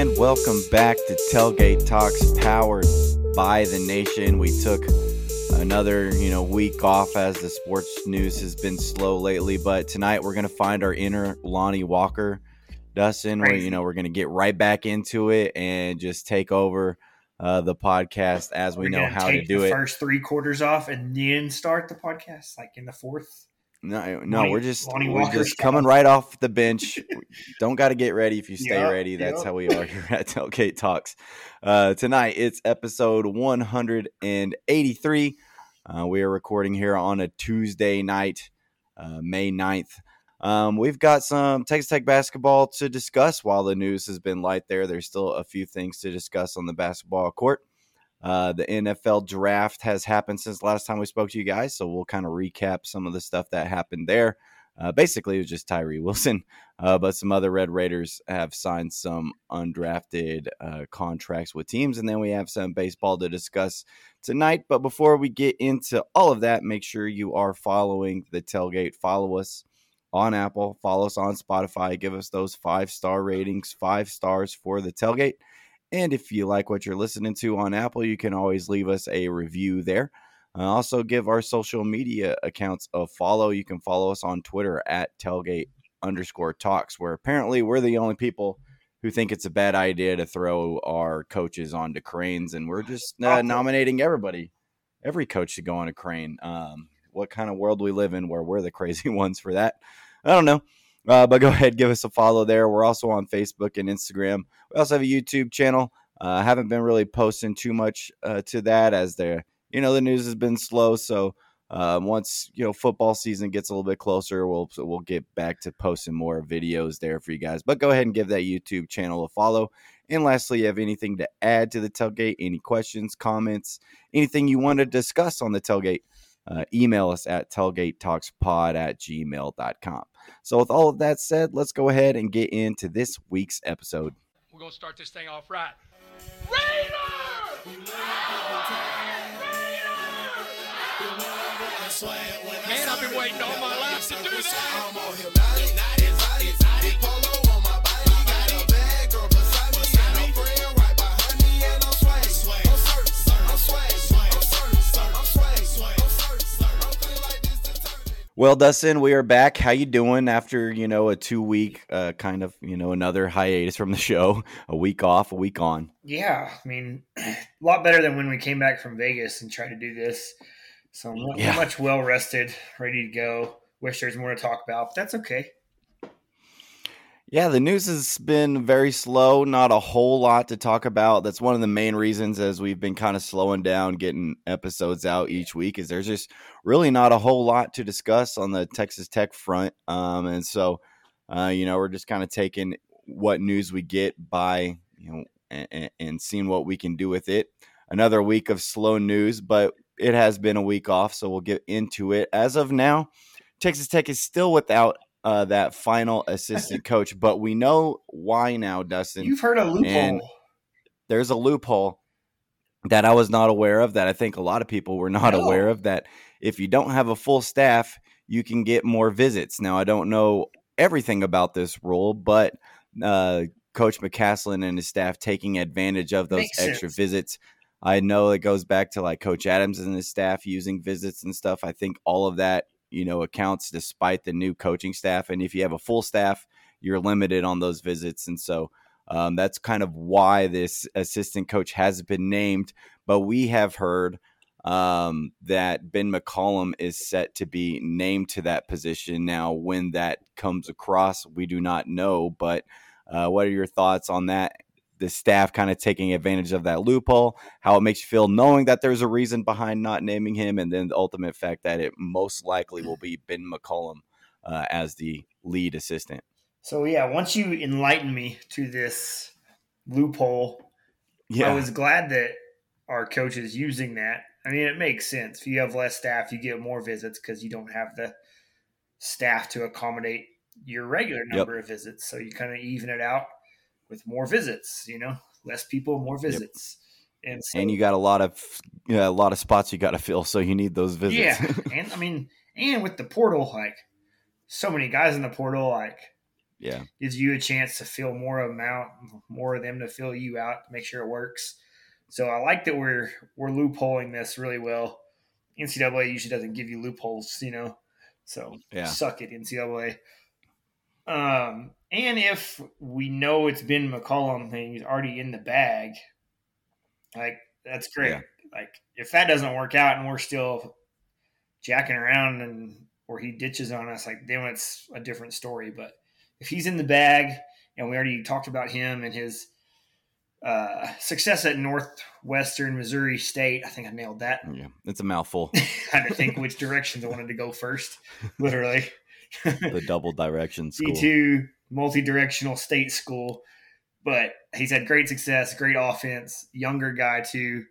is up, everybody, and welcome back to Tailgate Talks, powered by the Nation. We took another, you know, week off as the sports news has been slow lately, but tonight we're gonna find our inner Lonnie Walker, Dustin. Where you know we're gonna get right back into it and just take over uh, the podcast as we We're know how to do the it. First three quarters off and then start the podcast, like in the fourth. No, no, Lonnie- we're just Lonnie we're Walker just coming right off the bench. Don't got to get ready if you stay Yep, ready. That's yep. how we are here at Tailgate Talks. Uh, tonight it's episode 183. Uh, we are recording here on a Tuesday night, uh, May 9th. Um, we've got some Texas Tech basketball to discuss while the news has been light there. There's still a few things to discuss on the basketball court. Uh, the NFL draft has happened since last time we spoke to you guys, so we'll kind of recap some of the stuff that happened there. Uh, basically, it was just Tyree Wilson, uh, but some other Red Raiders have signed some undrafted uh, contracts with teams, and then we have some baseball to discuss tonight. But before we get into all of that, make sure you are following the tailgate. Follow us on Apple, follow us on Spotify, give us those five star ratings, five stars for the tailgate. And if you like what you're listening to on Apple, you can always leave us a review there. Uh, also, give our social media accounts a follow. You can follow us on Twitter at tailgate underscore talks, where apparently we're the only people who think it's a bad idea to throw our coaches onto cranes, and we're just uh, nominating everybody, every coach to go on a crane. Um, what kind of world we live in where we're the crazy ones for that? I don't know. Uh, but go ahead, give us a follow there. We're also on Facebook and Instagram. We also have a YouTube channel. Uh, haven't been really posting too much uh, to that as there, you know, the news has been slow. So um, once you know football season gets a little bit closer, we'll we'll get back to posting more videos there for you guys. But go ahead and give that YouTube channel a follow. And lastly, if you have anything to add to the tailgate? Any questions, comments, anything you want to discuss on the tailgate? Uh, email us at tailgatetalkspod at gmail.com. So, with all of that said, let's go ahead and get into this week's episode. We're gonna start this thing off right. Man, I've been waiting all my life to do that. Well, Dustin, we are back. How you doing after you know a two week uh, kind of you know another hiatus from the show, a week off, a week on. Yeah, I mean, a lot better than when we came back from Vegas and tried to do this. So I'm Yeah. much well rested, ready to go. Wish there's more to talk about, but that's okay. Yeah, the news has been very slow. Not a whole lot to talk about. That's one of the main reasons as we've been kind of slowing down getting episodes out each week. Is there's just really not a whole lot to discuss on the Texas Tech front, um, and so uh, you know we're just kind of taking what news we get by you know and, and seeing what we can do with it. Another week of slow news, but it has been a week off, so we'll get into it. As of now, Texas Tech is still without uh, that final assistant coach, but we know why now, Dustin. You've heard a loophole. There's a loophole that I was not aware of, that I think a lot of people were not No. aware of, that if you don't have a full staff, you can get more visits. Now, I don't know everything about this rule, but uh, Coach McCasland and his staff taking advantage of those Makes extra sense. visits. I know it goes back to like Coach Adams and his staff using visits and stuff. I think all of that, you know, accounts despite the new coaching staff. And if you have a full staff, you're limited on those visits. And so um, that's kind of why this assistant coach has been named. But we have heard um, that Ben McCollum is set to be named to that position. Now, when that comes across, we do not know. But uh, what are your thoughts on that? The staff kind of taking advantage of that loophole, how it makes you feel knowing that there's a reason behind not naming him, and then the ultimate fact that it most likely will be Ben McCollum uh, as the lead assistant. So yeah, once you enlighten me to this loophole, Yeah, I was glad that our coach is using that. I mean, it makes sense. If you have less staff, you get more visits because you don't have the staff to accommodate your regular Yep. number of visits. So you kind of even it out with more visits. You know, less people, more visits. And so, and you got a lot of you know, a lot of spots you got to fill, so you need those visits. yeah, and I mean, and with the portal, like so many guys in the portal, like Yeah. gives you a chance to fill more of them out, more of them to fill you out make sure it works. So I like that we're we're loopholing this really well. NCAA usually doesn't give you loopholes, you know. So Yeah. suck it, NCAA. Um, and if we know it's Ben McCollum and he's already in the bag, like that's great. Yeah. Like if that doesn't work out and we're still jacking around and or he ditches on us, like then it's a different story. But if he's in the bag and we already talked about him and his uh, success at Northwestern Missouri State, I think I nailed that. Yeah. It's a mouthful. I had to think which directions I wanted to go first, literally. the double direction school. D2 multi-directional state school, but he's had great success, great offense, younger guy too,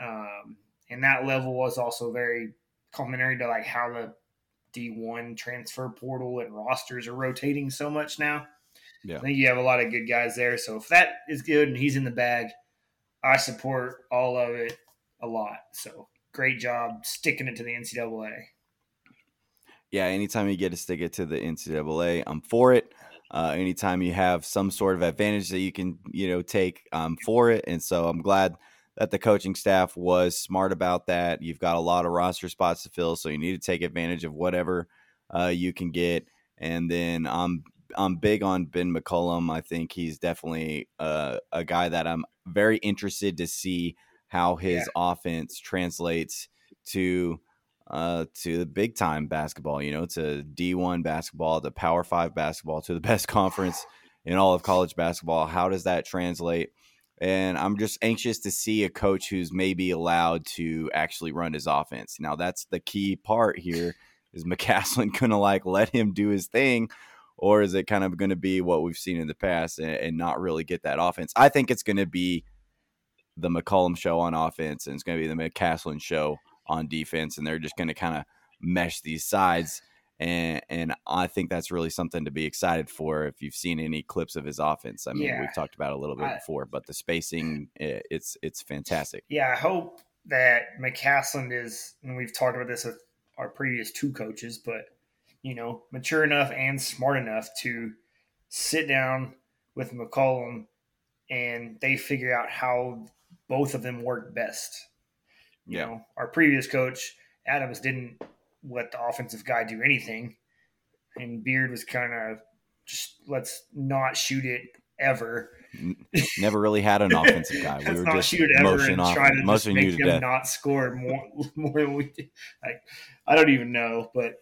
um, and that level was also very complimentary to like how the D1 transfer portal and rosters are rotating so much now. Yeah. I think you have a lot of good guys there. So if that is good and he's in the bag, I support all of it a lot. So great job sticking it to the NCAA. yeah, anytime you get to stick it to the NCAA, I'm for it. Uh, anytime you have some sort of advantage that you can, you know, take, I'm for it. And so I'm glad that the coaching staff was smart about that. You've got a lot of roster spots to fill, so you need to take advantage of whatever uh, you can get. And then I'm I'm big on Ben McCollum. I think he's definitely uh, a guy that I'm very interested to see how his offense translates to uh, to the big time basketball, you know, to D1 basketball, to Power Five basketball, to the best conference in all of college basketball. How does that translate? And I'm just anxious to see a coach who's maybe allowed to actually run his offense. Now, that's the key part here. Is McCasland going to like let him do his thing? Or is it kind of going to be what we've seen in the past and, and not really get that offense? I think it's going to be the McCollum show on offense and it's going to be the McCasland show on defense, and they're just going to kind of mesh these sides. And and I think that's really something to be excited for. If you've seen any clips of his offense, I mean, Yeah. we've talked about it a little bit I- before, but the spacing, i- it's it's fantastic. Yeah, I hope that McCasland is, and we've talked about this with our previous two coaches, but you know, mature enough and smart enough to sit down with McCollum and they figure out how both of them work best. You Yeah. know, our previous coach Adams didn't let the offensive guy do anything, and Beard was kind of just let's not shoot it ever. Never really had an offensive guy. We Let's were just shoot ever motion and off, try to motion you make to death. not score more more than we did. Like I don't even know, but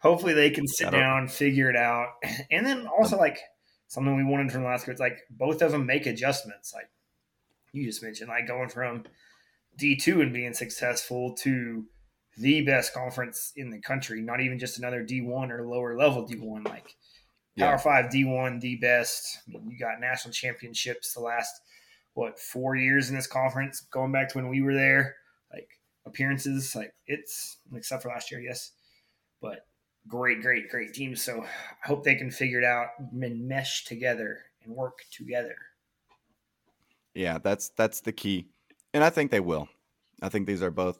hopefully they can sit down, figure it out, and then also um, like something we wanted from the last coach, like both of them make adjustments. Like you just mentioned, like going from D two and being successful to the best conference in the country, not even just another D one or lower level D one, like Yeah. Power Five D one, the best. I mean, you got national championships the last what four years in this conference, going back to when we were there. Like appearances, like it's except for last year, yes, but great, great, great teams. So I hope they can figure it out and mesh together and work together. Yeah, that's that's the key, and I think they will. I think these are both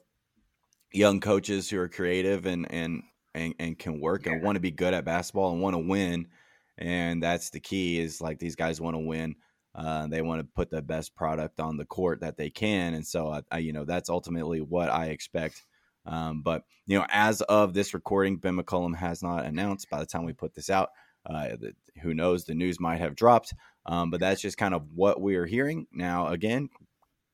young coaches who are creative and and and, and can work and want to be good at basketball and want to win, and that's the key. Is like these guys want to win. Uh, they want to put the best product on the court that they can, and so I, I you know that's ultimately what I expect. Um, but you know, as of this recording, Ben McCollum has not announced. By the time we put this out, uh, the, who knows? The news might have dropped. Um, but that's just kind of what we are hearing. Now, again,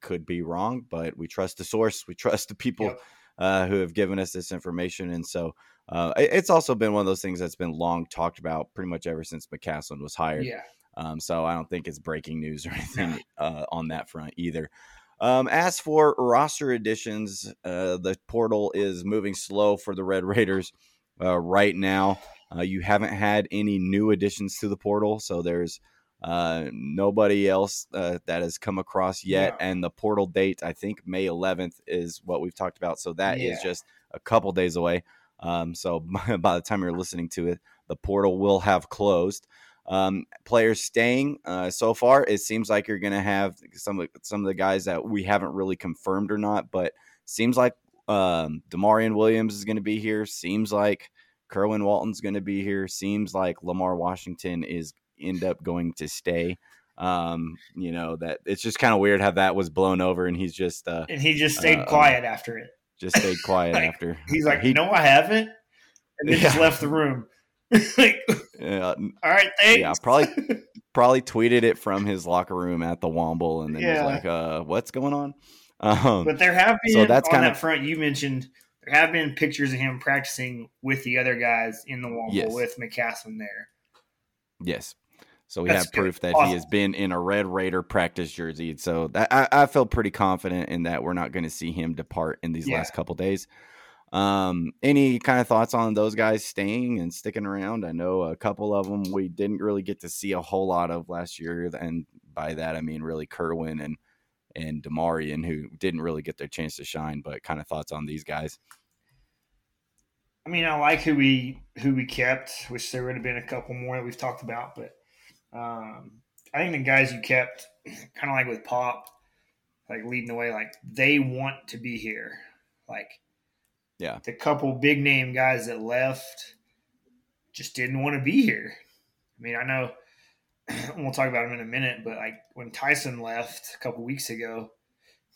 could be wrong, but we trust the source. We trust the people Yep. uh, who have given us this information. And so uh, it's also been one of those things that's been long talked about pretty much ever since McCasland was hired. Yeah, Um, so I don't think it's breaking news or anything uh, on that front either. Um, as for roster additions, uh, the portal is moving slow for the Red Raiders uh, right now. Uh, you haven't had any new additions to the portal, so there's uh, nobody else uh, that has come across yet. Yeah. And the portal date, I think May 11th, is what we've talked about. So that is Yeah. just a couple days away. Um, so by the time you're listening to it, the portal will have closed. Um, players staying uh, so far, it seems like you're going to have some of some of the guys that we haven't really confirmed or not, but seems like um, Demarion Williams is going to be here. Seems like Kerwin Walton's going to be here. Seems like Lamar Washington is end up going to stay. Um, you know that it's just kind of weird how that was blown over, and he's just uh, and he just stayed Uh, quiet after it. just stayed quiet Like, after. He's like, he, no, I haven't, and then just left the room. like, uh, all right, thanks. Yeah, probably probably tweeted it from his locker room at the Womble, and then Yeah. was like, "Uh, what's going on?" Um, But there have been So that's on kind that of- front you mentioned. There have been pictures of him practicing with the other guys in the wall Yes. with McCasland there. yes, so we That's have good. proof that Awesome. he has been in a Red Raider practice jersey. So that I, I feel pretty confident in that we're not going to see him depart in these Yeah. last couple days. Um, any kind of thoughts on those guys staying and sticking around? I know a couple of them we didn't really get to see a whole lot of last year, and by that I mean really Kerwin and and Demarion, who didn't really get their chance to shine. But kind of thoughts on these guys? I mean, I like who we who we kept. Wish there would have been a couple more that we've talked about, but um, I think the guys you kept, kind of like with Pop, like leading the way, like they want to be here. Like, Yeah. the couple big name guys that left just didn't want to be here. I mean, I know we'll talk about him in a minute, but like when Tyson left a couple weeks ago,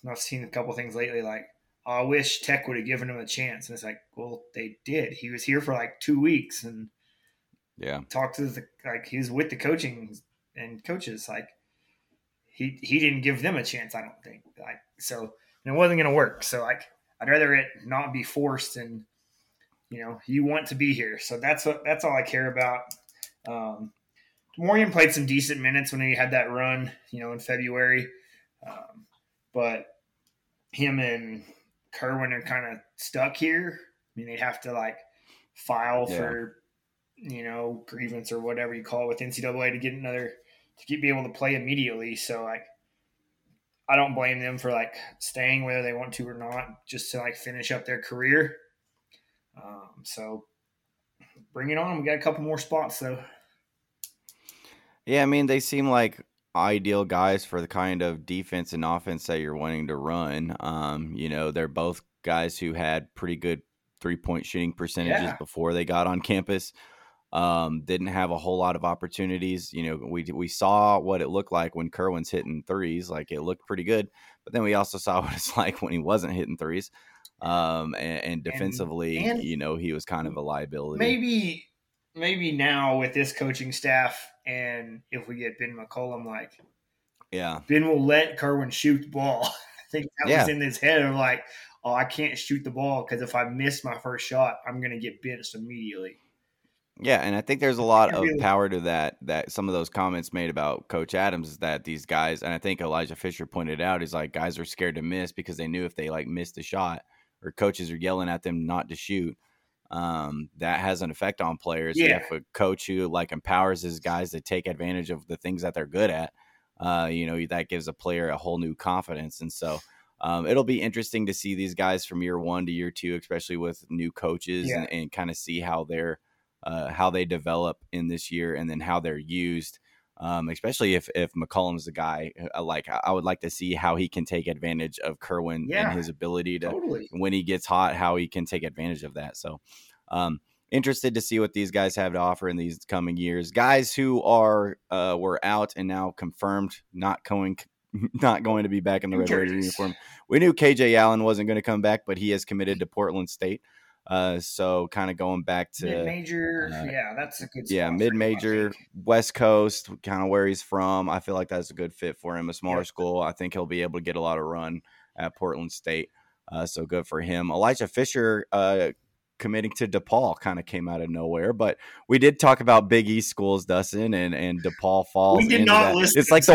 and I've seen a couple things lately, like oh, I wish Tech would have given him a chance, and it's like, well, they did. He was here for like two weeks and Yeah. Talk to the like he's with the coaching and coaches. Like he he didn't give them a chance. I don't think like so and it wasn't going to work. So like I'd rather it not be forced and you know you want to be here. So that's what that's all I care about. Um, Morgan played some decent minutes when he had that run, you know, in February, um, but him and Kerwin are kind of stuck here. I mean, they'd have to like file Yeah. for you know grievance or whatever you call it with NCAA to get another to get, be able to play immediately. So like, I don't blame them for like staying whether they want to or not, just to like finish up their career. Um, so bring it on. We got a couple more spots though. Yeah, I mean, they seem like ideal guys for the kind of defense and offense that you're wanting to run. Um, you know, they're both guys who had pretty good three point shooting percentages Yeah. before they got on campus. Um, didn't have a whole lot of opportunities. You know, we we saw what it looked like when Kerwin's hitting threes. Like it looked pretty good, but then we also saw what it's like when he wasn't hitting threes. Um, and, and defensively, and you know, he was kind of a liability. Maybe, maybe now with this coaching staff, and if we get Ben McCollum, like Yeah, Ben will let Kerwin shoot the ball. I think that was in his head of like, oh, I can't shoot the ball because if I miss my first shot, I'm going to get benched immediately. Yeah, and I think there's a lot of power to that. That some of those comments made about Coach Adams is that these guys, and I think Elijah Fisher pointed out, is like guys are scared to miss because they knew if they like missed a shot or coaches are yelling at them not to shoot, um, that has an effect on players. Yeah. have a coach who like empowers his guys to take advantage of the things that they're good at. Uh, you know, that gives a player a whole new confidence, and so. Um, it'll be interesting to see these guys from year one to year two, especially with new coaches, Yeah. and, and kind of see how they're uh, how they develop in this year and then how they're used. Um, especially if if McCollum's the guy, uh, like I would like to see how he can take advantage of Kerwin Yeah. and his ability to Totally. when he gets hot, how he can take advantage of that. So, um, interested to see what these guys have to offer in these coming years. Guys who are uh, were out and now confirmed not going not going to be back in the Red Raider Injuries. uniform. We knew KJ Allen wasn't going to come back, but he has committed to Portland State. Uh, so kind of going back to Mid major, uh, yeah, that's a good. yeah, mid major. West Coast, kind of where he's from. I feel like that's a good fit for him. A smaller Yep. school. I think he'll be able to get a lot of run at Portland State. Uh, so good for him. Elijah Fisher uh, committing to DePaul kind of came out of nowhere, but we did talk about Big East schools, Dustin, and and DePaul falls. We did not that. list It's like the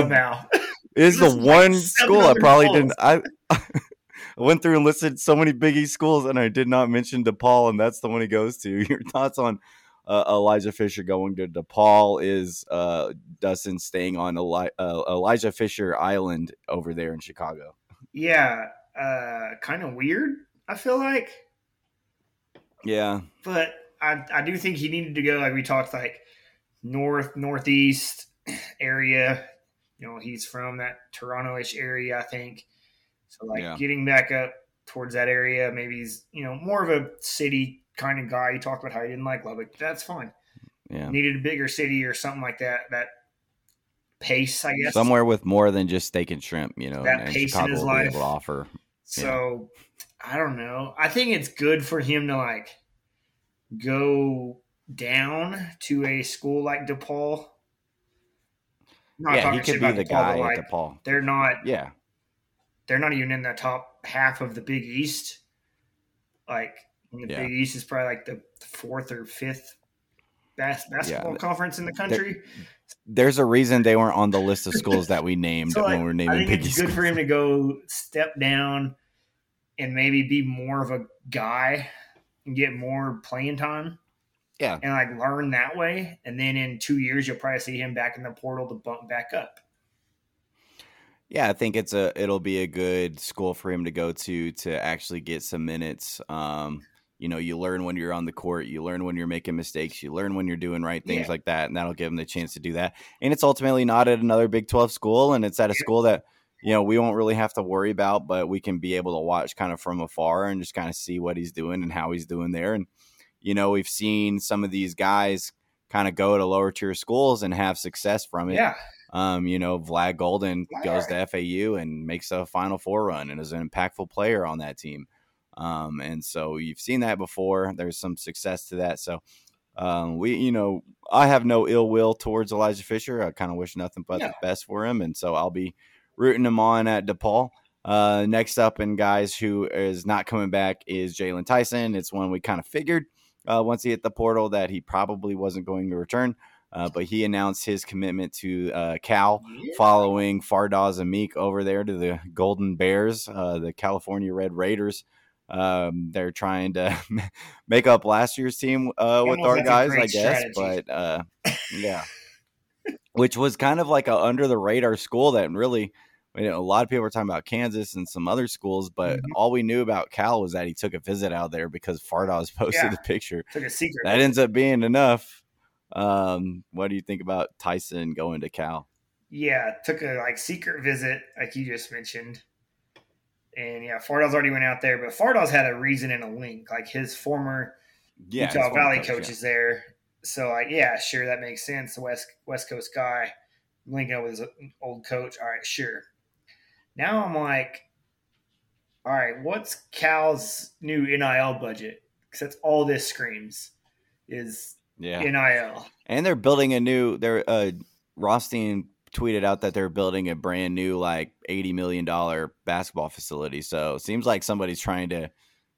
is the This is like one school I probably schools. didn't. I went through and listed so many Big East schools, and I did not mention DePaul, and that's the one he goes to. Your thoughts on uh, Elijah Fisher going to DePaul? Is uh, Dustin staying on Eli- uh, Elijah Fisher Island over there in Chicago? yeah, uh, kind of weird. I feel like, Yeah, but I I do think he needed to go. Like we talked, like north northeast area. You know, he's from that Toronto-ish area, I think. So like Yeah. getting back up towards that area, maybe he's you know more of a city kind of guy. He talked about how he didn't like Lubbock. That's fine. Yeah. Needed a bigger city or something like that. That pace, I guess. Somewhere with more than just steak and shrimp, you know, That and pace in Chicago his will be life. able to offer. So I don't know. I think it's good for him to like go down to a school like DePaul. I'm not yeah, he could be the DePaul, guy like, at DePaul. They're not. Yeah. They're not even in the top half of the Big East. Like the Yeah. Big East is probably like the fourth or fifth best basketball th- conference in the country. There's a reason they weren't on the list of schools that we named So, like, when we we're I naming think Big it's East good for him to go step down and maybe be more of a guy and get more playing time Yeah. and like learn that way. And then in two years, you'll probably see him back in the portal to bump back up. Yeah, I think it's a it'll be a good school for him to go to to actually get some minutes. Um, you know, you learn when you're on the court, you learn when you're making mistakes, you learn when you're doing right things Yeah. like that, and that'll give him the chance to do that. And it's ultimately not at another Big 12 school, and it's at a school that you know we won't really have to worry about, but we can be able to watch kind of from afar and just kind of see what he's doing and how he's doing there. And you know, we've seen some of these guys kind of go to lower tier schools and have success from it. Yeah. Um, you know, Vlad Goldin goes to FAU and makes a Final Four run and is an impactful player on that team. Um, and so you've seen that before. There's some success to that. So um, we, you know, I have no ill will towards Elijah Fisher. I kind of wish nothing but No. the best for him, and so I'll be rooting him on at DePaul. Uh, next up, and guys who is not coming back is Jaylon Tyson. It's one we kind of figured uh, once he hit the portal that he probably wasn't going to return. Uh, but he announced his commitment to uh, Cal following Fardaws Aimaq over there to the Golden Bears, uh, the California Red Raiders. Um, they're trying to make up last year's team uh, with our guys, I guess. strategy. But uh, yeah, which was kind of like a under the radar school that really. You know, a lot of people were talking about Kansas and some other schools, but Mhm. all we knew about Cal was that he took a visit out there because Fardaz posted Yeah. the picture. Took a secret. That ends up being enough. Um, what do you think about Tyson going to Cal? yeah, took a like secret visit, like you just mentioned. And yeah, Fardaws already went out there, but Fardaws had a reason and a link. Like his former Yeah, Utah one Valley coach, coach, yeah. is there. So like, yeah, sure, that makes sense. The West West Coast guy linking up with his old coach. All right, sure. Now I'm like, all right, what's Cal's new NIL budget? Because that's all this screams is Yeah, NIL. and they're building a new. They're uh, Rothstein tweeted out that they're building a brand new like eighty million dollar basketball facility. So it seems like somebody's trying to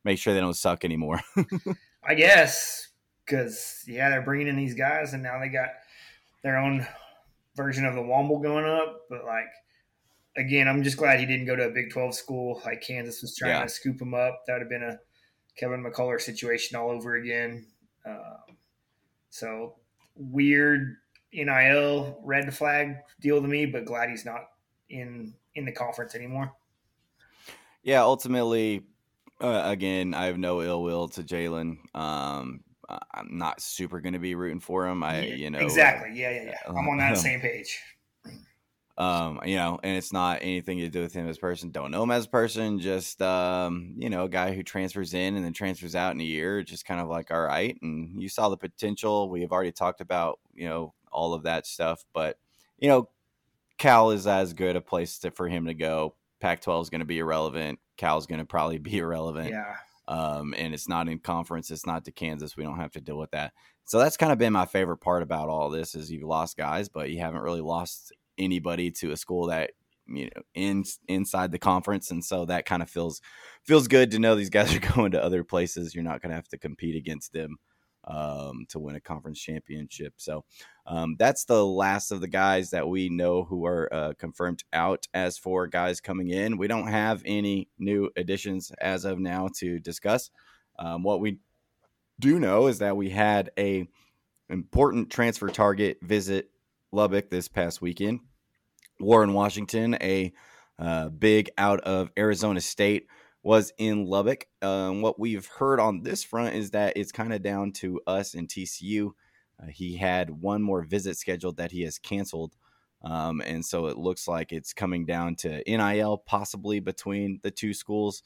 make sure they don't suck anymore. I guess because yeah, they're bringing in these guys, and now they got their own version of the Womble going up. But like again, I'm just glad he didn't go to a Big Twelve school like Kansas was trying Yeah. to scoop him up. That would have been a Kevin McCullar situation all over again. Um, so weird NIL red flag deal to me, but glad he's not in in the conference anymore. yeah, ultimately, uh, again, I have no ill will to Jaylon. Um, I'm not super going to be rooting for him. I, you know, exactly. Yeah, yeah, yeah. I'm on that same page. Um you know and it's not anything to do with him as a person don't know him as a person just um you know a guy who transfers in and then transfers out in a year just kind of like all right and you saw the potential we have already talked about you know all of that stuff but you know cal is as good a place to, for him to go pac 12 is going to be irrelevant cal's going to probably be irrelevant Yeah. um, and it's not in conference. It's not to Kansas. We don't have to deal with that. So that's kind of been my favorite part about all this is you've lost guys, but you haven't really lost anybody to a school that you know in inside the conference, and so that kind of feels feels good to know these guys are going to other places. You're not going to have to compete against them um, to win a conference championship. So um, that's the last of the guys that we know who are uh, confirmed out. As for guys coming in, we don't have any new additions as of now to discuss. Um, what we do know is that we had a important transfer target visit Lubbock this past weekend. Warren Washington, a uh, big out of Arizona State, was in Lubbock. Um, what we've heard on this front is that it's kind of down to us and TCU. Uh, he had one more visit scheduled that he has canceled. Um, and so it looks like it's coming down to NIL possibly between the two schools.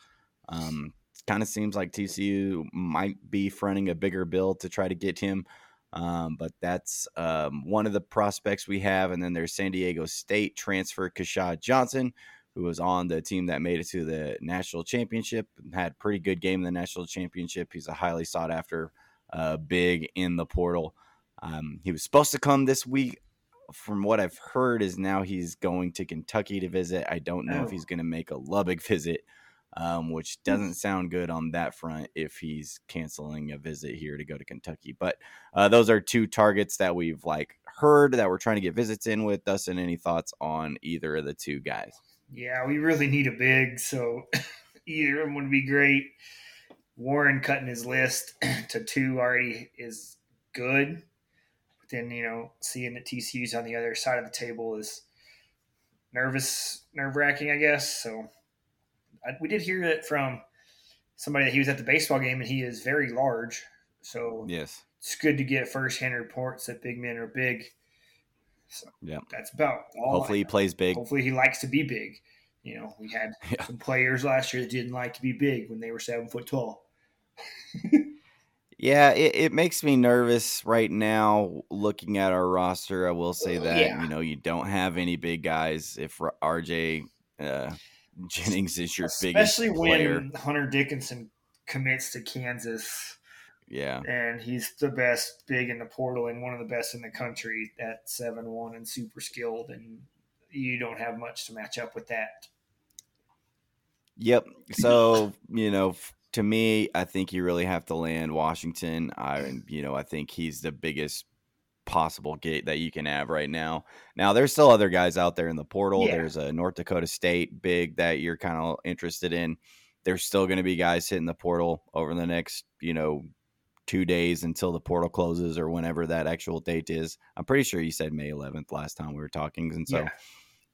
Um, kind of seems like TCU might be fronting a bigger bill to try to get him. Um, but that's um, one of the prospects we have. And then there's San Diego State transfer Keshad Johnson, who was on the team that made it to the national championship and had a pretty good game in the national championship. He's a highly sought after uh, big in the portal. Um, he was supposed to come this week. From what I've heard, is now he's going to Kentucky to visit. I don't know Oh. if he's going to make a Lubbock visit, um, which doesn't sound good on that front if he's canceling a visit here to go to Kentucky. But uh, those are two targets that we've like heard that we're trying to get visits in with. Dustin, any thoughts on either of the two guys? Yeah, we really need a big, so either of them would be great. Warren cutting his list to two already is good. But then, you know, seeing that TCU's on the other side of the table is nervous, nerve wracking, I guess. So I, we did hear it from somebody that he was at the baseball game and he is very large. So Yes. it's good to get first hand reports that big men are big. So Yep. that's about all. Hopefully he plays big. Hopefully he likes to be big. You know, we had Yeah. some players last year that didn't like to be big when they were seven foot tall. Yeah, it, it makes me nervous right now looking at our roster. I will say that, yeah. you know, you don't have any big guys. If RJ uh, Jennings is your biggest Especially player. when Hunter Dickinson commits to Kansas Yeah. and he's the best big in the portal and one of the best in the country at seven one and super skilled and you don't have much to match up with that. Yep. So, you know, to me, I think you really have to land Washington. I, you know, I think he's the biggest possible gate that you can have right now. Now, there's still other guys out there in the portal. Yeah. There's a North Dakota State big that you're kind of interested in. There's still going to be guys hitting the portal over the next, you know, two days until the portal closes or whenever that actual date is. I'm pretty sure you said May 11th last time we were talking, and so. yeah.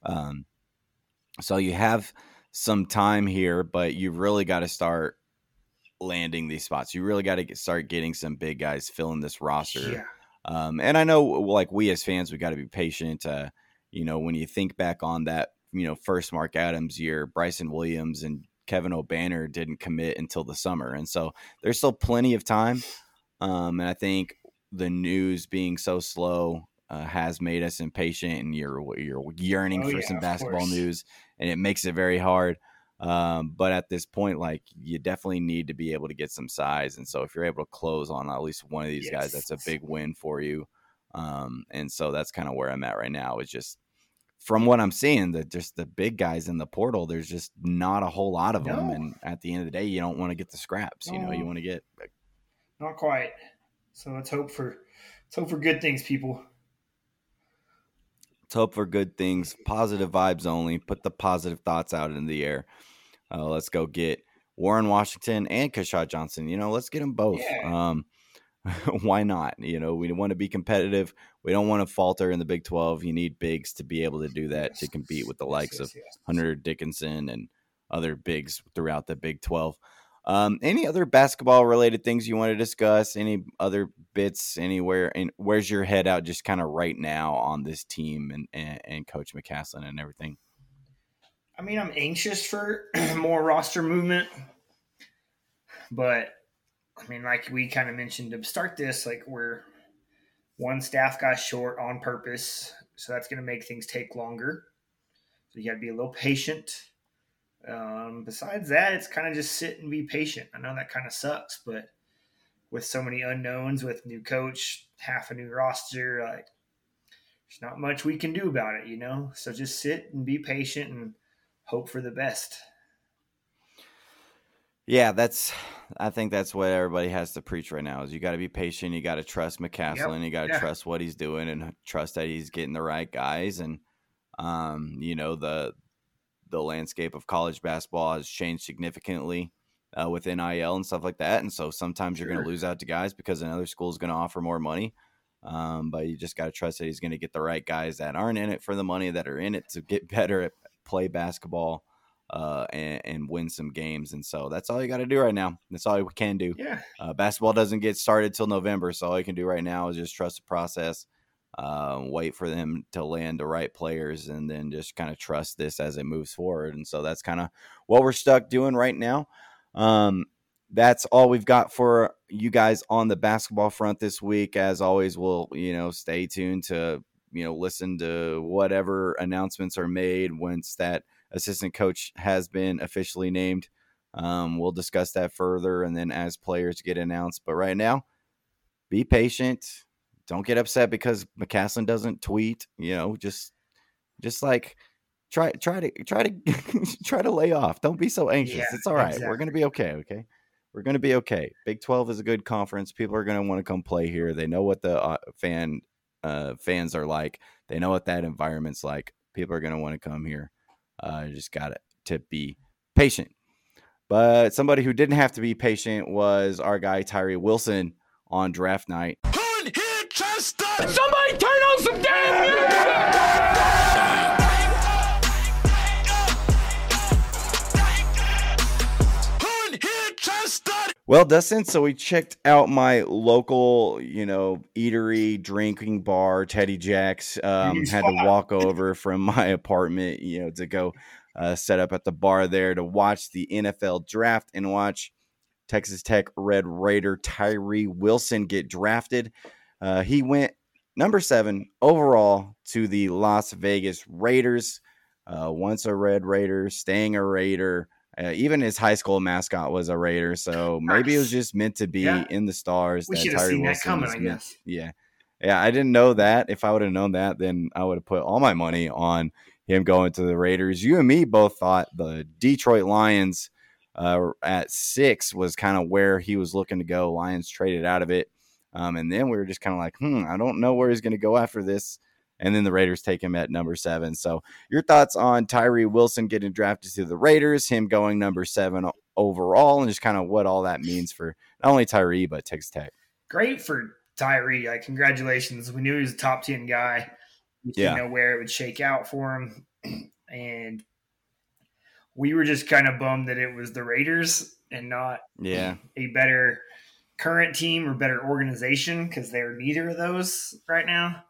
Um, so you have some time here, but you've really got to start landing these spots. You really got to get, start getting some big guys filling this roster. Yeah. Um, and I know, like we as fans, we got to be patient. Uh, you know, when you think back on that, you know, first Mark Adams year, Bryson Williams and Kevin Obanor didn't commit until the summer, and so there's still plenty of time. Um, and I think the news being so slow uh, has made us impatient, and you're you're yearning Oh, for yeah, some basketball news, and it makes it very hard. Um, but at this point, like you definitely need to be able to get some size, and so if you're able to close on at least one of these guys, that's a big win for you. Um, and so that's kind of where I'm at right now. Is just from what I'm seeing, that just the big guys in the portal, there's just not a whole lot of them. And at the end of the day, you don't want to get the scraps. You know, you want to get Not quite. So let's hope for let's hope for good things, people. Let's hope for good things, positive vibes only. Put the positive thoughts out in the air. Uh, let's go get Warren Washington and Keshad Johnson. You know, let's get them both. Yeah. Um, why not? You know, we want to be competitive. We don't want to falter in the Big 12. You need bigs to be able to do that to compete with the likes yes, of yes. Hunter Dickinson and other bigs throughout the Big 12. Um, any other basketball related things you want to discuss? Any other bits anywhere? And where's your head out just kind of right now on this team and, and, and Coach McCasland and everything? I mean, I'm anxious for more roster movement, but I mean, like we kind of mentioned to start this, like we're one staff guy short on purpose, so that's going to make things take longer. So you got to be a little patient. Um, besides that, it's kind of just sit and be patient. I know that kind of sucks, but with so many unknowns, with new coach, half a new roster, like there's not much we can do about it, you know. So just sit and be patient and hope for the best. Yeah, that's. I think that's what everybody has to preach right now. Is you got to be patient. You got to trust McCasland. you got to yeah. trust what he's doing and trust that he's getting the right guys. And um, you know the the landscape of college basketball has changed significantly uh, with NIL and stuff like that. And so sometimes you're going to lose out to guys because another school is going to offer more money. Um, but you just got to trust that he's going to get the right guys that aren't in it for the money, that are in it to get better at play basketball uh, and, and win some games. And so that's all you got to do right now. That's all we can do. Yeah, Uh, basketball doesn't get started till November, so all you can do right now is just trust the process, uh, wait for them to land the right players, and then just kind of trust this as it moves forward. And so that's kind of what we're stuck doing right now. Um, that's all we've got for you guys on the basketball front this week. As always, we'll you know stay tuned to you know listen to whatever announcements are made once that assistant coach has been officially named. Um, we'll discuss that further, and then as players get announced. But right now, be patient. Don't get upset because McCasland doesn't tweet. You know, just just like try try to try to try to lay off. Don't be so anxious. Yeah, it's all right. We're gonna be okay. Okay, we're gonna be okay. Big Twelve is a good conference. People are gonna want to come play here. They know what the uh, fan uh, fans are like. They know what that environment's like. People are gonna want to come here. Uh, just got to to be patient. But somebody who didn't have to be patient was our guy Tyree Wilson on draft night. Somebody turn on some damn music! Well, Dustin, so we checked out my local, you know, eatery, drinking bar, Teddy Jack's. Um, had to walk over from my apartment, you know, to go uh, set up at the bar there to watch the NFL draft and watch Texas Tech Red Raider Tyree Wilson get drafted. Uh, he went number seven overall to the Las Vegas Raiders. Uh, once a Red Raider, staying a Raider. Uh, even his high school mascot was a Raider, so maybe it was just meant to be Yeah. in the stars. We should have seen that coming, I guess. Yeah, yeah, I didn't know that. If I would have known that, then I would have put all my money on him going to the Raiders. You and me both thought the Detroit Lions uh, at six was kind of where he was looking to go. Lions traded out of it, um, and then we were just kind of like, hmm, I don't know where he's going to go after this. And then the Raiders take him at number seven. So, your thoughts on Tyree Wilson getting drafted to the Raiders, him going number seven overall, and just kind of what all that means for not only Tyree but Texas Tech. Great for Tyree. Like, congratulations. We knew he was a top 10 guy. We Yeah. didn't know where it would shake out for him. And we were just kind of bummed that it was the Raiders and not Yeah, a better current team or better organization because they're neither of those right now.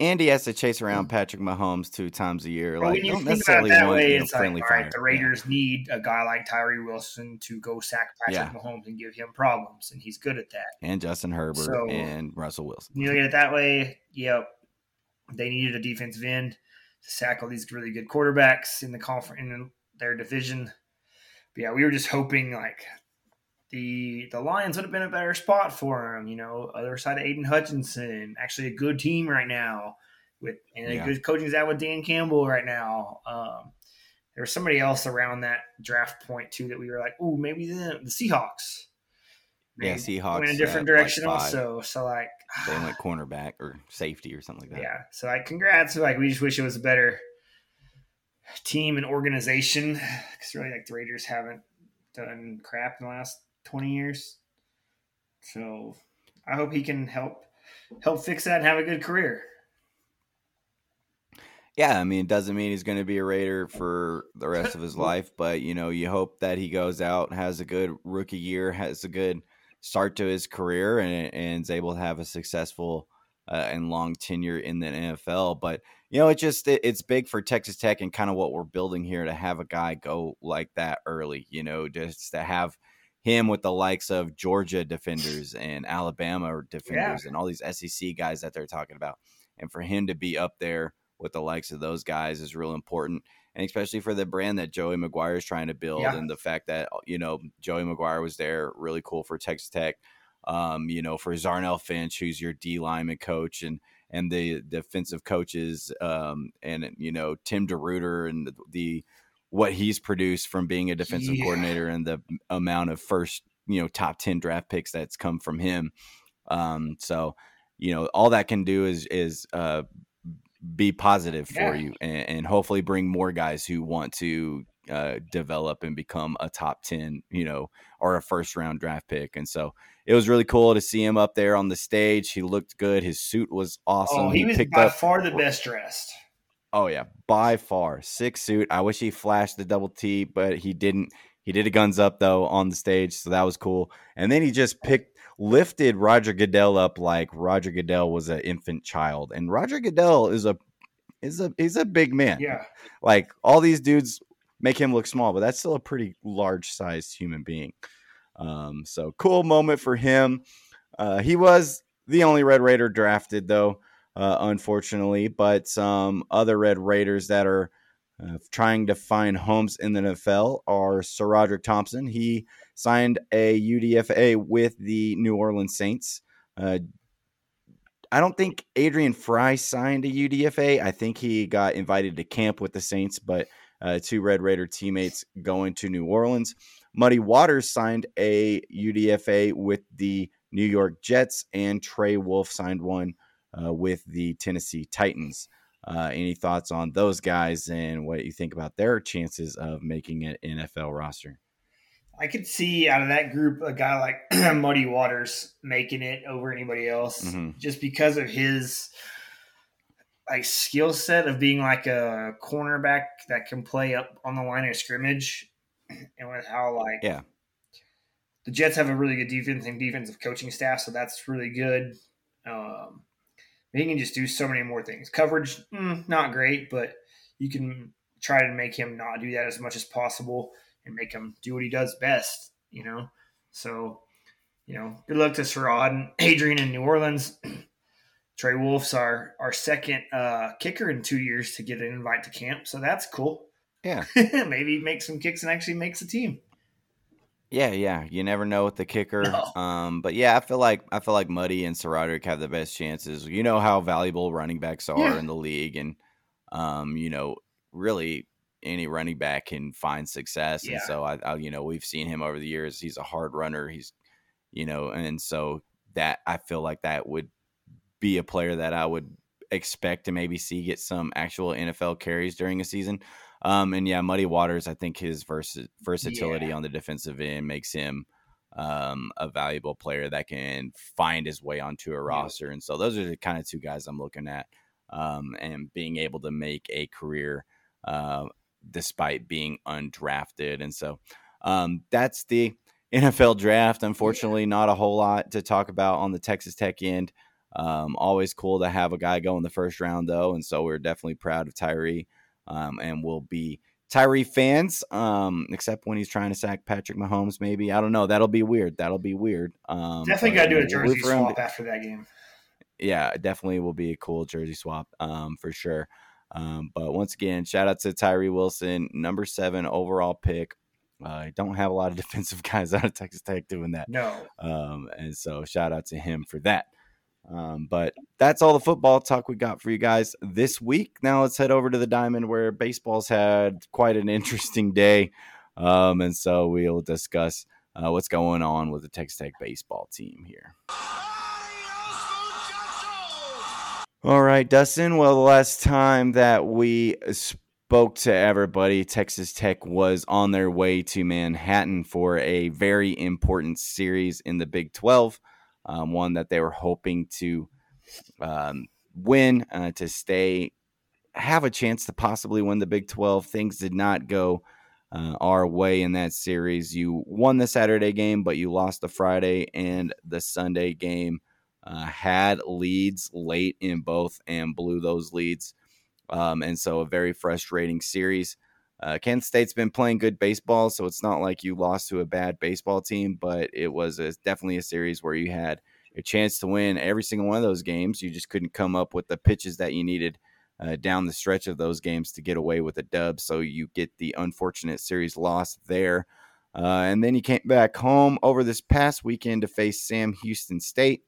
Andy has to chase around hmm. Patrick Mahomes two times a year. But Like, when you don't think about that want way, you know, it's like, all right, the Raiders need a guy like Tyree Wilson to go sack Patrick Yeah. Mahomes and give him problems, and he's good at that. And Justin Herbert So- and Russell Wilson. You look at it that way, yep. They needed a defensive end to sack all these really good quarterbacks in the conference in their division. But yeah, we were just hoping like the the Lions would have been a better spot for him. You know, other side of Aidan Hutchinson, actually a good team right now with and Yeah. a good coaching staff with Dan Campbell right now. Um, there was somebody else around that draft point too that we were like, oh, maybe the, the Seahawks. Yeah, Seahawks, went a different like direction five. also. So like, They went cornerback or safety or something like that. yeah. So like, congrats. Like, we just wish it was a better team and organization because really, like, the Raiders haven't done crap in the last twenty years. So I hope he can help help fix that and have a good career. Yeah, I mean, it doesn't mean he's going to be a Raider for the rest of his life, but you know, you hope that he goes out, has a good rookie year, has a good start to his career, and, and is able to have a successful uh, and long tenure in the NFL. But you know, it just it, it's big for Texas Tech and kind of what we're building here to have a guy go like that early. You know, just to have him with the likes of Georgia defenders and Alabama defenders and all these SEC guys that they're talking about, and for him to be up there with the likes of those guys is real important. And especially for the brand that Joey McGuire is trying to build, Yeah. and the fact that you know Joey McGuire was there, really cool for Texas Tech. Um, you know, for Zarnell Fitch, who's your D lineman coach, and and the defensive coaches, um, and you know Tim DeRuyter and the, the what he's produced from being a defensive Yeah. coordinator and the amount of first you know top ten draft picks that's come from him. Um, so you know all that can do is is uh, be positive for Yeah. you and, and hopefully bring more guys who want to uh, develop and become a top 10 you know or a first round draft pick and so it was really cool to see him up there on the stage he looked good his suit was awesome oh, he, was by up far the best dressed. Oh yeah, by far sick suit. I wish he flashed the double T, but he didn't. He did a guns up though on the stage, so that was cool. And then he just picked, lifted Roger Goodell up like Roger Goodell was an infant child, and Roger Goodell is a is a he's a big man. Yeah, Like all these dudes make him look small, but that's still a pretty large sized human being. Um, so cool moment for him. Uh, he was the only Red Raider drafted, though, uh, unfortunately. But some other Red Raiders that are uh, trying to find homes in the NFL are SaRodorick Thompson. He signed a UDFA with the New Orleans Saints. Uh, I don't think Adrian Frye signed a UDFA. I think he got invited to camp with the Saints, but uh, two Red Raider teammates going to New Orleans. Muddy Waters signed a UDFA with the New York Jets, and Trey Wolff signed one uh, with the Tennessee Titans. Uh, any thoughts on those guys and what you think about their chances of making an NFL roster? I could see out of that group a guy like Muddy Waters making it over anybody else Mhm. just because of his like skill set of being like a cornerback that can play up on the line of scrimmage and with how like Yeah. the Jets have a really good defense and defensive coaching staff, so that's really good. Um, he can just do so many more things. Coverage, mm, not great, but you can try to make him not do that as much as possible and make him do what he does best. You know, so you know, good luck to Sherrod and Adrian in New Orleans. Trey Wolff's our our second uh, kicker in two years to get an invite to camp, so that's cool. Yeah. Maybe he makes some kicks and actually makes a team. Yeah, yeah. You never know with the kicker. No. Um, but yeah, I feel like I feel like Muddy and SaRodorick have the best chances. You know how valuable running backs are Yeah. in the league, and um, you know, really any running back can find success. Yeah. And so I, I, you know, we've seen him over the years. He's a hard runner. He's, you know, and so that I feel like that would be a player that I would expect to maybe see get some actual NFL carries during a season. Um, and yeah, Muddy Waters, I think his vers- versatility Yeah. on the defensive end makes him um, a valuable player that can find his way onto a roster. And so those are the kind of two guys I'm looking at um, and being able to make a career uh, despite being undrafted. And so um, that's the NFL draft. Unfortunately, not a whole lot to talk about on the Texas Tech end. Um, always cool to have a guy go in the first round, though. And so we're definitely proud of Tyree um, and we'll be Tyree fans, um, except when he's trying to sack Patrick Mahomes. Maybe I don't know. That'll be weird. That'll be weird. Um, Definitely got to do a jersey swap after that game. Yeah, definitely will be a cool jersey swap um, for sure. Um, but once again, shout out to Tyree Wilson, number seven overall pick. Uh, I don't have a lot of defensive guys out of Texas Tech doing that. No, Um, and so shout out to him for that. Um, but that's all the football talk we got for you guys this week. Now let's head over to the diamond where baseball's had quite an interesting day. Um, and so we'll discuss uh, what's going on with the Texas Tech baseball team here. All right, Dustin. Well, the last time that we spoke to everybody, Texas Tech was on their way to Manhattan for a very important series in the Big 12, um, one that they were hoping to um, win uh, to stay, have a chance to possibly win the Big 12. Things did not go uh, our way in that series. You won the Saturday game, but you lost the Friday and the Sunday game uh, had leads late in both and blew those leads. Um, and so a very frustrating series. Uh, Kansas State's been playing good baseball, so it's not like you lost to a bad baseball team, but it was a, definitely a series where you had a chance to win every single one of those games. You just couldn't come up with the pitches that you needed uh, down the stretch of those games to get away with a dub. So you get the unfortunate series loss there. Uh, and then you came back home over this past weekend to face Sam Houston State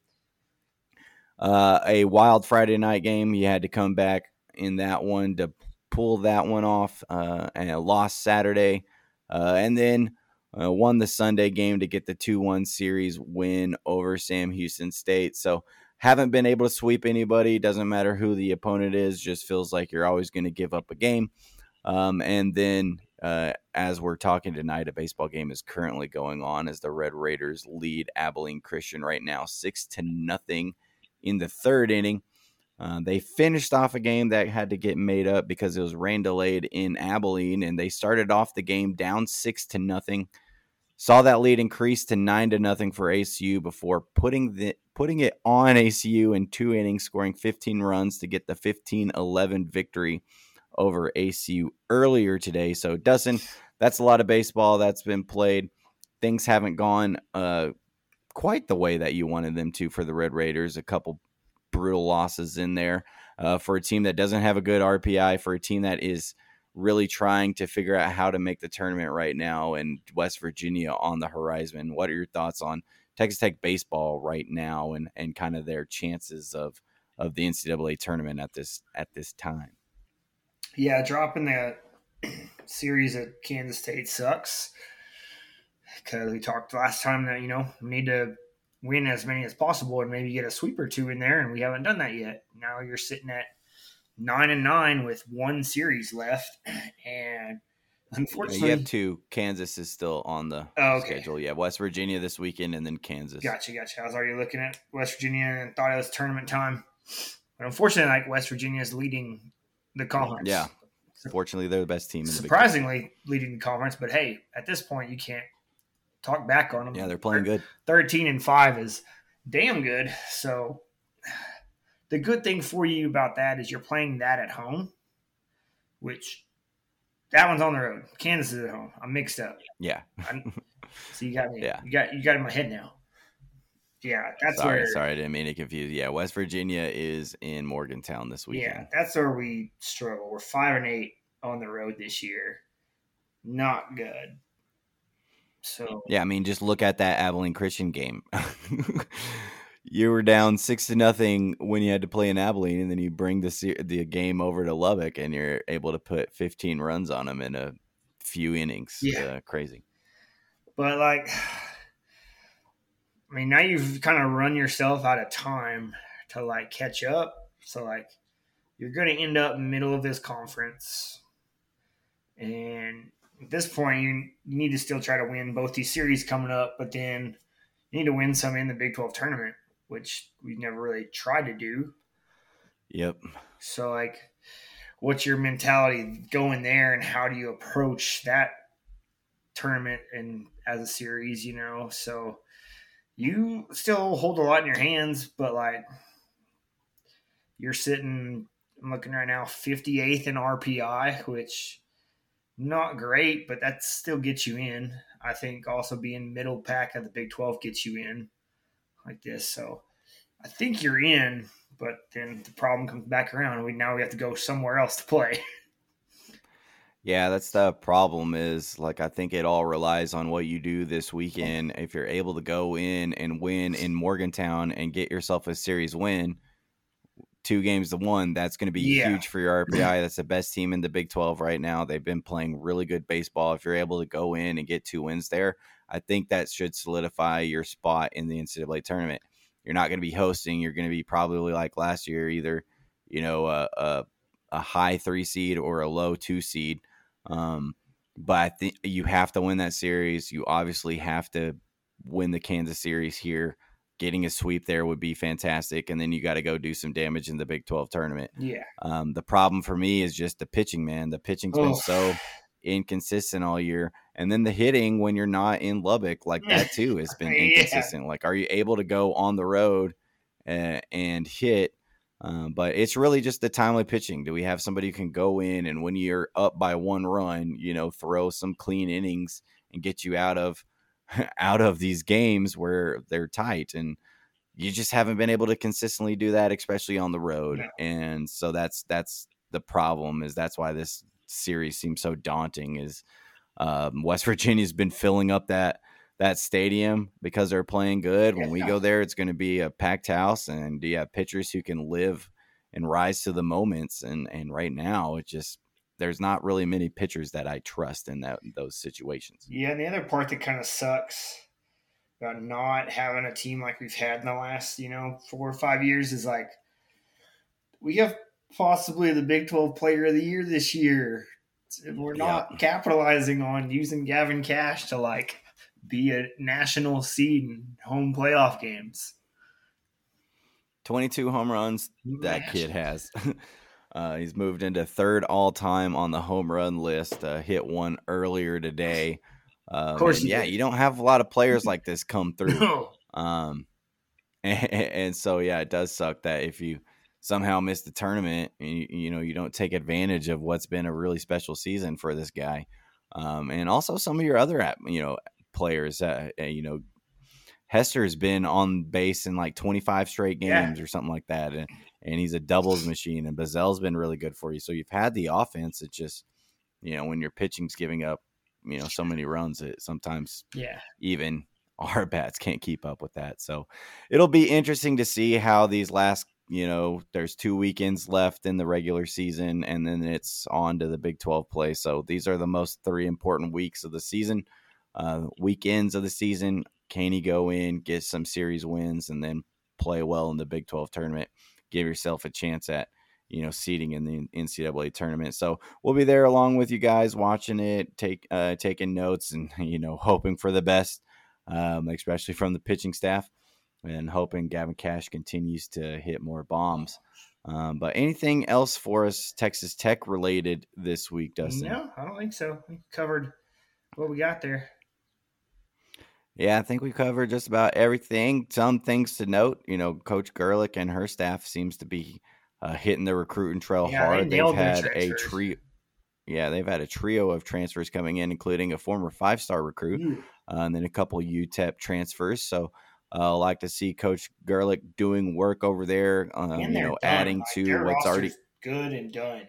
uh, a wild Friday night game. You had to come back in that one to pull that one off, uh, and lost Saturday, uh, and then uh, won the Sunday game to get the two-one series win over Sam Houston State. So haven't been able to sweep anybody. Doesn't matter who the opponent is. Just feels like you're always going to give up a game. Um, and then, uh, as we're talking tonight, a baseball game is currently going on as the Red Raiders lead Abilene Christian right now, six to nothing in the third inning. Uh, they finished off a game that had to get made up because it was rain delayed in Abilene, and they started off the game down six to nothing. Saw that lead increase to nine to nothing for ACU before putting the putting it on ACU in two innings, scoring 15 runs to get the 15-11 victory over ACU earlier today. So Dustin, that's a lot of baseball that's been played. things haven't gone uh, quite the way that you wanted them to for the Red Raiders. A couple brutal losses in there uh, for a team that doesn't have a good RPI, for a team that is really trying to figure out how to make the tournament right now, and West Virginia on the horizon. What are your thoughts on Texas Tech baseball right now, and and kind of their chances of of the NCAA tournament at this at this time? Yeah, dropping that series at Kansas State sucks because we talked last time that you know we need to win as many as possible and maybe get a sweep or two in there, and we haven't done that yet. Now you're sitting at nine and nine with one series left, and unfortunately, you have two. Kansas is still on the Oh, okay. schedule. Yeah, West Virginia this weekend, and then Kansas. Gotcha, gotcha. I was already looking at West Virginia and thought it was tournament time, but unfortunately, like West Virginia is leading the conference. Yeah. Fortunately, they're the best team in the Big surprisingly leading the conference. But hey, at this point, you can't talk back on them. Yeah, they're playing good. 13 and 5 is damn good. So the good thing for you about that is you're playing that at home, which that one's on the road. Kansas is at home. I'm mixed up. Yeah. I'm, so you got me. Yeah. You got you got in my head now. Yeah, that's sorry, where sorry, I didn't mean to confuse. Yeah, West Virginia is in Morgantown this weekend. Yeah, that's where we struggle. We're five and eight on the road this year. Not good. So Yeah, I mean, just look at that Abilene Christian game. you were down six to nothing when you had to play in Abilene, and then you bring the the game over to Lubbock, and you're able to put 15 runs on them in a few innings. Yeah. Uh, crazy. But like, I mean, now you've kind of run yourself out of time to like catch up. So like, you're going to end up middle of this conference, and at this point, you, you need to still try to win both these series coming up. But then you need to win some in the Big Twelve tournament, which we've never really tried to do. Yep. So like, what's your mentality going there, and how do you approach that tournament and as a series? You know, so you still hold a lot in your hands, but like, you're sitting. I'm looking right now, 58th in RPI, which not great, but that still gets you in. I think also being middle pack of the Big 12 gets you in like this. So I think you're in, but then the problem comes back around. We now we have to go somewhere else to play. Yeah, that's the problem. Is like I think it all relies on what you do this weekend. If you're able to go in and win in Morgantown and get yourself a series win, two games to one, that's going to be Yeah. huge for your RPI. That's the best team in the Big 12 right now. They've been playing really good baseball. If you're able to go in and get two wins there, I think that should solidify your spot in the NCAA tournament. You're not going to be hosting. You're going to be probably like last year, either you know a, a, a high three seed or a low two seed. Um, but I think you have to win that series. You obviously have to win the Kansas series here. Getting a sweep there would be fantastic, and then you got to go do some damage in the Big Twelve tournament. Yeah. Um, the problem for me is just the pitching, man. The pitching's been Oh. so inconsistent all year, and then the hitting when you're not in Lubbock, like that too, has been Yeah. inconsistent. Like, are you able to go on the road uh, and hit? Um, but it's really just the timely pitching. Do we have somebody who can go in and when you're up by one run, you know, throw some clean innings and get you out of out of these games where they're tight and you just haven't been able to consistently do that, especially on the road. No. And so that's that's the problem. Is that's why this series seems so daunting. Is um, West Virginia's been filling up that that stadium because they're playing good. When we go there, it's going to be a packed house, and do you have pitchers who can live and rise to the moments. And and right now, it just there's not really many pitchers that I trust in that those situations. Yeah, and the other part that kind of sucks about not having a team like we've had in the last, you know, four or five years is like we have possibly the Big 12 player of the year this year. We're not capitalizing on using Gavin Kash to like be a national seed in home playoff games. 22 home runs that kid has. Uh, he's moved into third all time on the home run list. Uh, hit one earlier today. Um, course yeah, did. you don't have a lot of players like this come through. No. Um, and, and so yeah, it does suck that if you somehow miss the tournament, and you, you know you don't take advantage of what's been a really special season for this guy, um, and also some of your other you know players. Uh, uh, you know, Hester's been on base in like 25 straight games Yeah. or something like that, and, and he's a doubles machine. And Bazzell's been really good for you. So you've had the offense. It's just you know when your pitching's giving up you know so many runs, it sometimes Yeah. even our bats can't keep up with that. So it'll be interesting to see how these last, you know, there's two weekends left in the regular season and then it's on to the Big 12 play. So these are the most three important weeks of the season. Uh, weekends of the season, can he go in, get some series wins, and then play well in the Big 12 tournament? Give yourself a chance at you know seating in the NCAA tournament. So we'll be there along with you guys, watching it, take uh, taking notes, and you know hoping for the best, um, especially from the pitching staff, and hoping Gavin Kash continues to hit more bombs. Um, but anything else for us Texas Tech related this week, Dustin? No, I don't think so. We covered what we got there. Yeah, I think we covered just about everything. Some things to note, you know, Coach Gerlich and her staff seems to be uh, hitting the recruiting trail Yeah, hard. They've had a trio. Yeah, they've had a trio of transfers coming in, including a former five-star recruit, Ooh, uh, and then a couple UTEP transfers. So, uh, I like to see Coach Gerlich doing work over there. Um, you know, done. adding Like, to what's already good and done.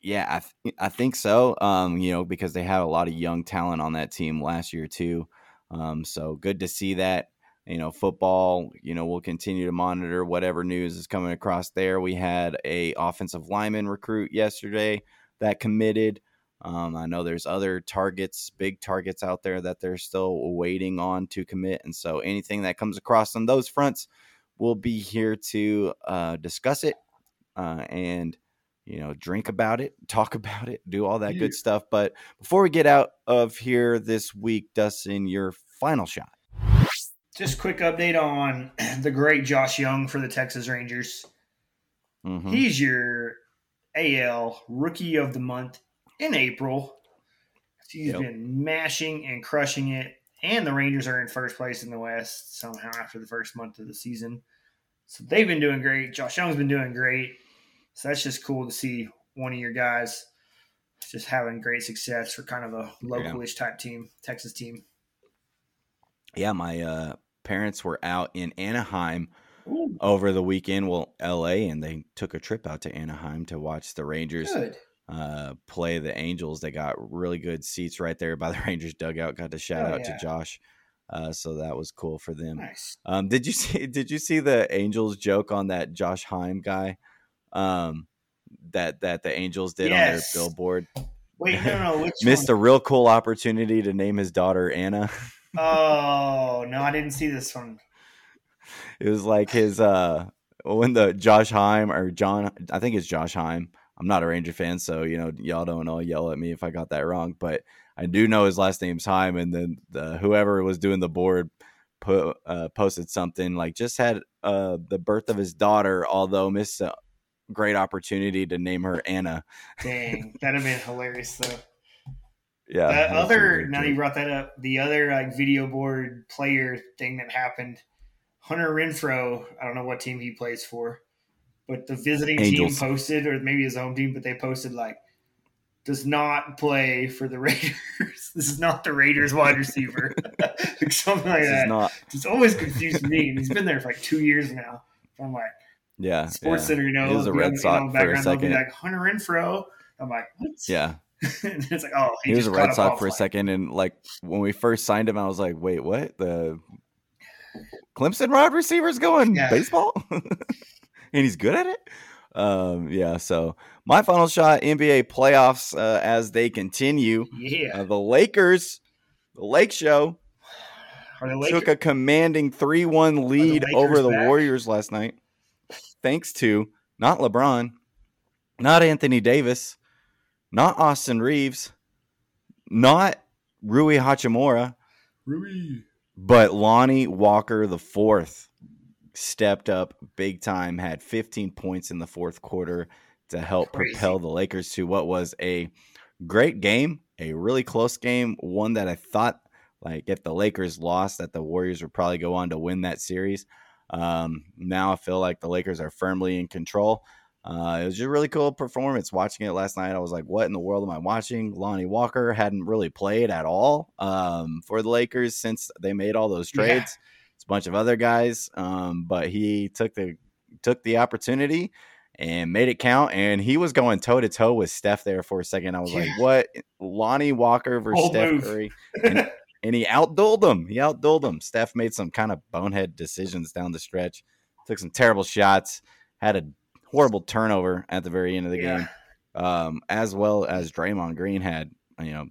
yeah, I, th- I think so. Um, you know, because they had a lot of young talent on that team last year too. Um, so good to see that. You know, football. You know, we'll continue to monitor whatever news is coming across there. We had a offensive lineman recruit yesterday that committed. Um, I know there's other targets, big targets out there that they're still waiting on to commit, and so anything that comes across on those fronts, we'll be here to uh, discuss it uh, and you know, drink about it, talk about it, do all that Yeah. good stuff. But before we get out of here this week, Dustin, your final shot. Just quick update on the great Josh Jung for the Texas Rangers. Mhm. He's your AL Rookie of the Month in April. He's Yep. been mashing and crushing it, and the Rangers are in first place in the West somehow after the first month of the season. So they've been doing great. Josh Jung's been doing great. So that's just cool to see one of your guys just having great success for kind of a localish type team, Texas team. Yeah, my uh, parents were out in Anaheim Ooh, over the weekend, well, LA, and they took a trip out to Anaheim to watch the Rangers uh, play the Angels. They got really good seats right there by the Rangers dugout. Got to shout Oh, out yeah. to Josh. Uh, so that was cool for them. Nice. Um, did you see? Did you see the Angels joke on that Josh Heim guy? Um, that that the Angels did Yes. on their billboard. Wait, no, no, which Missed one? a real cool opportunity to name his daughter Anna. Oh no, I didn't see this one. it was like his uh when the Josh Heim or John, I think it's Josh Heim. I'm not a Ranger fan, so you know y'all don't all yell at me if I got that wrong, but I do know his last name's Heim. And then the, whoever was doing the board put uh, posted something like just had uh the birth of his daughter, although missed a great opportunity to name her Anna. Dang, that'd have been hilarious though. Yeah, the that other now that you brought that up, the other like video board player thing that happened, Hunter Renfroe. I don't know what team he plays for, but the visiting Angels. team posted, or maybe his home team, but they posted like does not play for the Raiders. this is not the Raiders wide receiver, like something like This is that. It's always confused me. And he's been there for like two years now. I'm like Yeah, Sports yeah. Center, you know, He was a Red Sox for a background, they'll be second. like Hunter Renfroe. I'm like, what? Yeah, it's like, oh, he, was a Red Sox for a second, and like when we first signed him, I was like, "Wait, what? The Clemson wide receiver's going Yeah. baseball, and he's good at it." Um, yeah. So my final shot: NBA playoffs uh, as they continue. Yeah. Uh, the Lakers, the Lake Show, Lakers? took a commanding three-one lead Lakers over the back? Warriors last night, thanks to not LeBron, not Anthony Davis, not Austin Reaves, not Rui Hachimura, Rui. but Lonnie Walker the fourth stepped up big time, had 15 points in the fourth quarter to help Crazy. propel the Lakers to what was a great game, a really close game, one that I thought like if the Lakers lost that the Warriors would probably go on to win that series. Um, now I feel like the Lakers are firmly in control. Uh, it was just a really cool performance. Watching it last night, I was like, "What in the world am I watching?" Lonnie Walker hadn't really played at all um, for the Lakers since they made all those trades. Yeah. It's a bunch of other guys, um, but he took the took the opportunity and made it count. And he was going toe to toe with Steph there for a second. I was yeah. like, "What?" Lonnie Walker versus Old Steph move. Curry, and, and he outdueled them. He outdueled them. Steph made some kind of bonehead decisions down the stretch, took some terrible shots, had a horrible turnover at the very end of the yeah. game, um, as well as Draymond Green had, you know,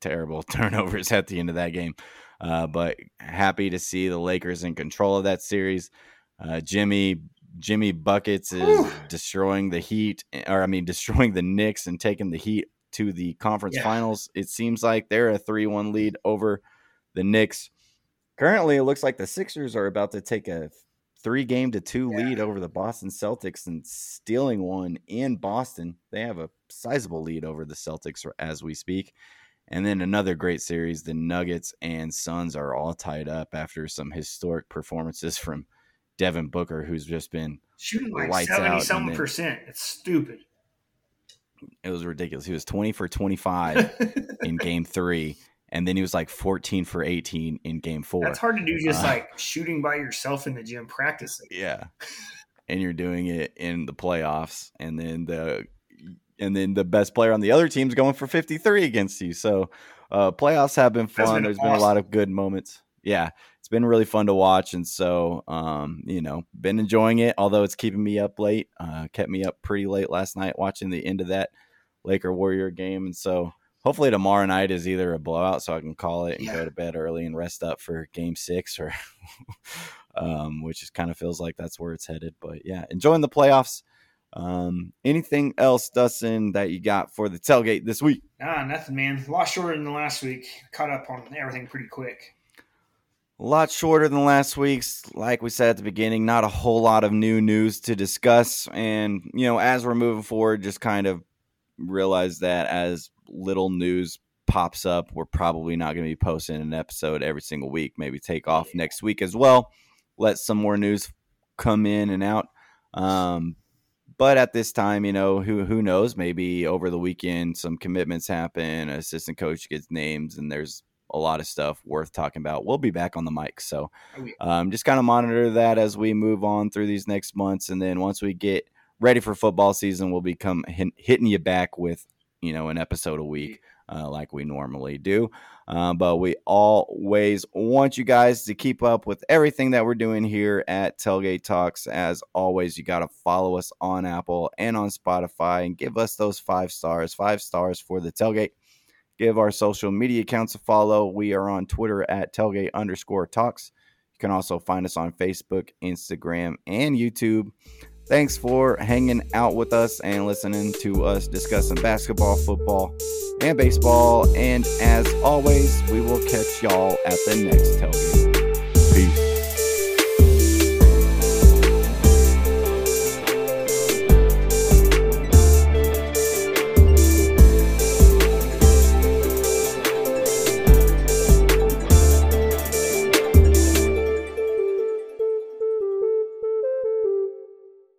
terrible turnovers at the end of that game. Uh, but happy to see the Lakers in control of that series. Uh, Jimmy Jimmy buckets is Whew. destroying the Heat, or I mean, destroying the Knicks and taking the Heat to the conference yeah. finals. It seems like they're a three-one lead over the Knicks. Currently, it looks like the Sixers are about to take a three game to two yeah. lead over the Boston Celtics and stealing one in Boston. They have a sizable lead over the Celtics as we speak. And then another great series, the Nuggets and Suns are all tied up after some historic performances from Devin Booker, who's just been shooting like seventy something percent. It's stupid. It was ridiculous. He was twenty for twenty five in Game Three, and then he was like 14 for 18 in game four. That's hard to do just uh, like shooting by yourself in the gym practicing. Yeah. and you're doing it in the playoffs and then the and then the best player on the other team's going for 53 against you. So uh playoffs have been fun. Been There's awesome. been a lot of good moments. Yeah. It's been really fun to watch and so um you know, been enjoying it although it's keeping me up late. Uh kept me up pretty late last night watching the end of that Laker Warrior game and so hopefully tomorrow night is either a blowout so I can call it and yeah. go to bed early and rest up for game six or um, which is kind of feels like that's where it's headed. But yeah, enjoying the playoffs. Um, anything else, Dustin, that you got for the tailgate this week? Nah, nothing, man. A lot shorter than last week. Caught up on everything pretty quick. A lot shorter than last week's. Like we said at the beginning, not a whole lot of new news to discuss. And, you know, as we're moving forward, just kind of realize that as little news pops up, we're probably not going to be posting an episode every single week. Maybe take off next week as well. Let some more news come in and out. Um, but at this time, you know, who who knows? Maybe over the weekend, some commitments happen. assistant coach gets names, and there's a lot of stuff worth talking about. We'll be back on the mic, so oh, um, just kind of monitor that as we move on through these next months, and then once we get ready for football season, we'll become hitting you back with you know an episode a week uh, like we normally do. Uh, but we always want you guys to keep up with everything that we're doing here at Tailgate Talks. As always, you got to follow us on Apple and on Spotify and give us those five stars, five stars for the Tailgate. Give our social media accounts a follow. We are on Twitter at Tailgate underscore Talks. You can also find us on Facebook, Instagram, and YouTube. Thanks for hanging out with us and listening to us discussing basketball, football, and baseball. And as always, we will catch y'all at the next tailgate. Peace.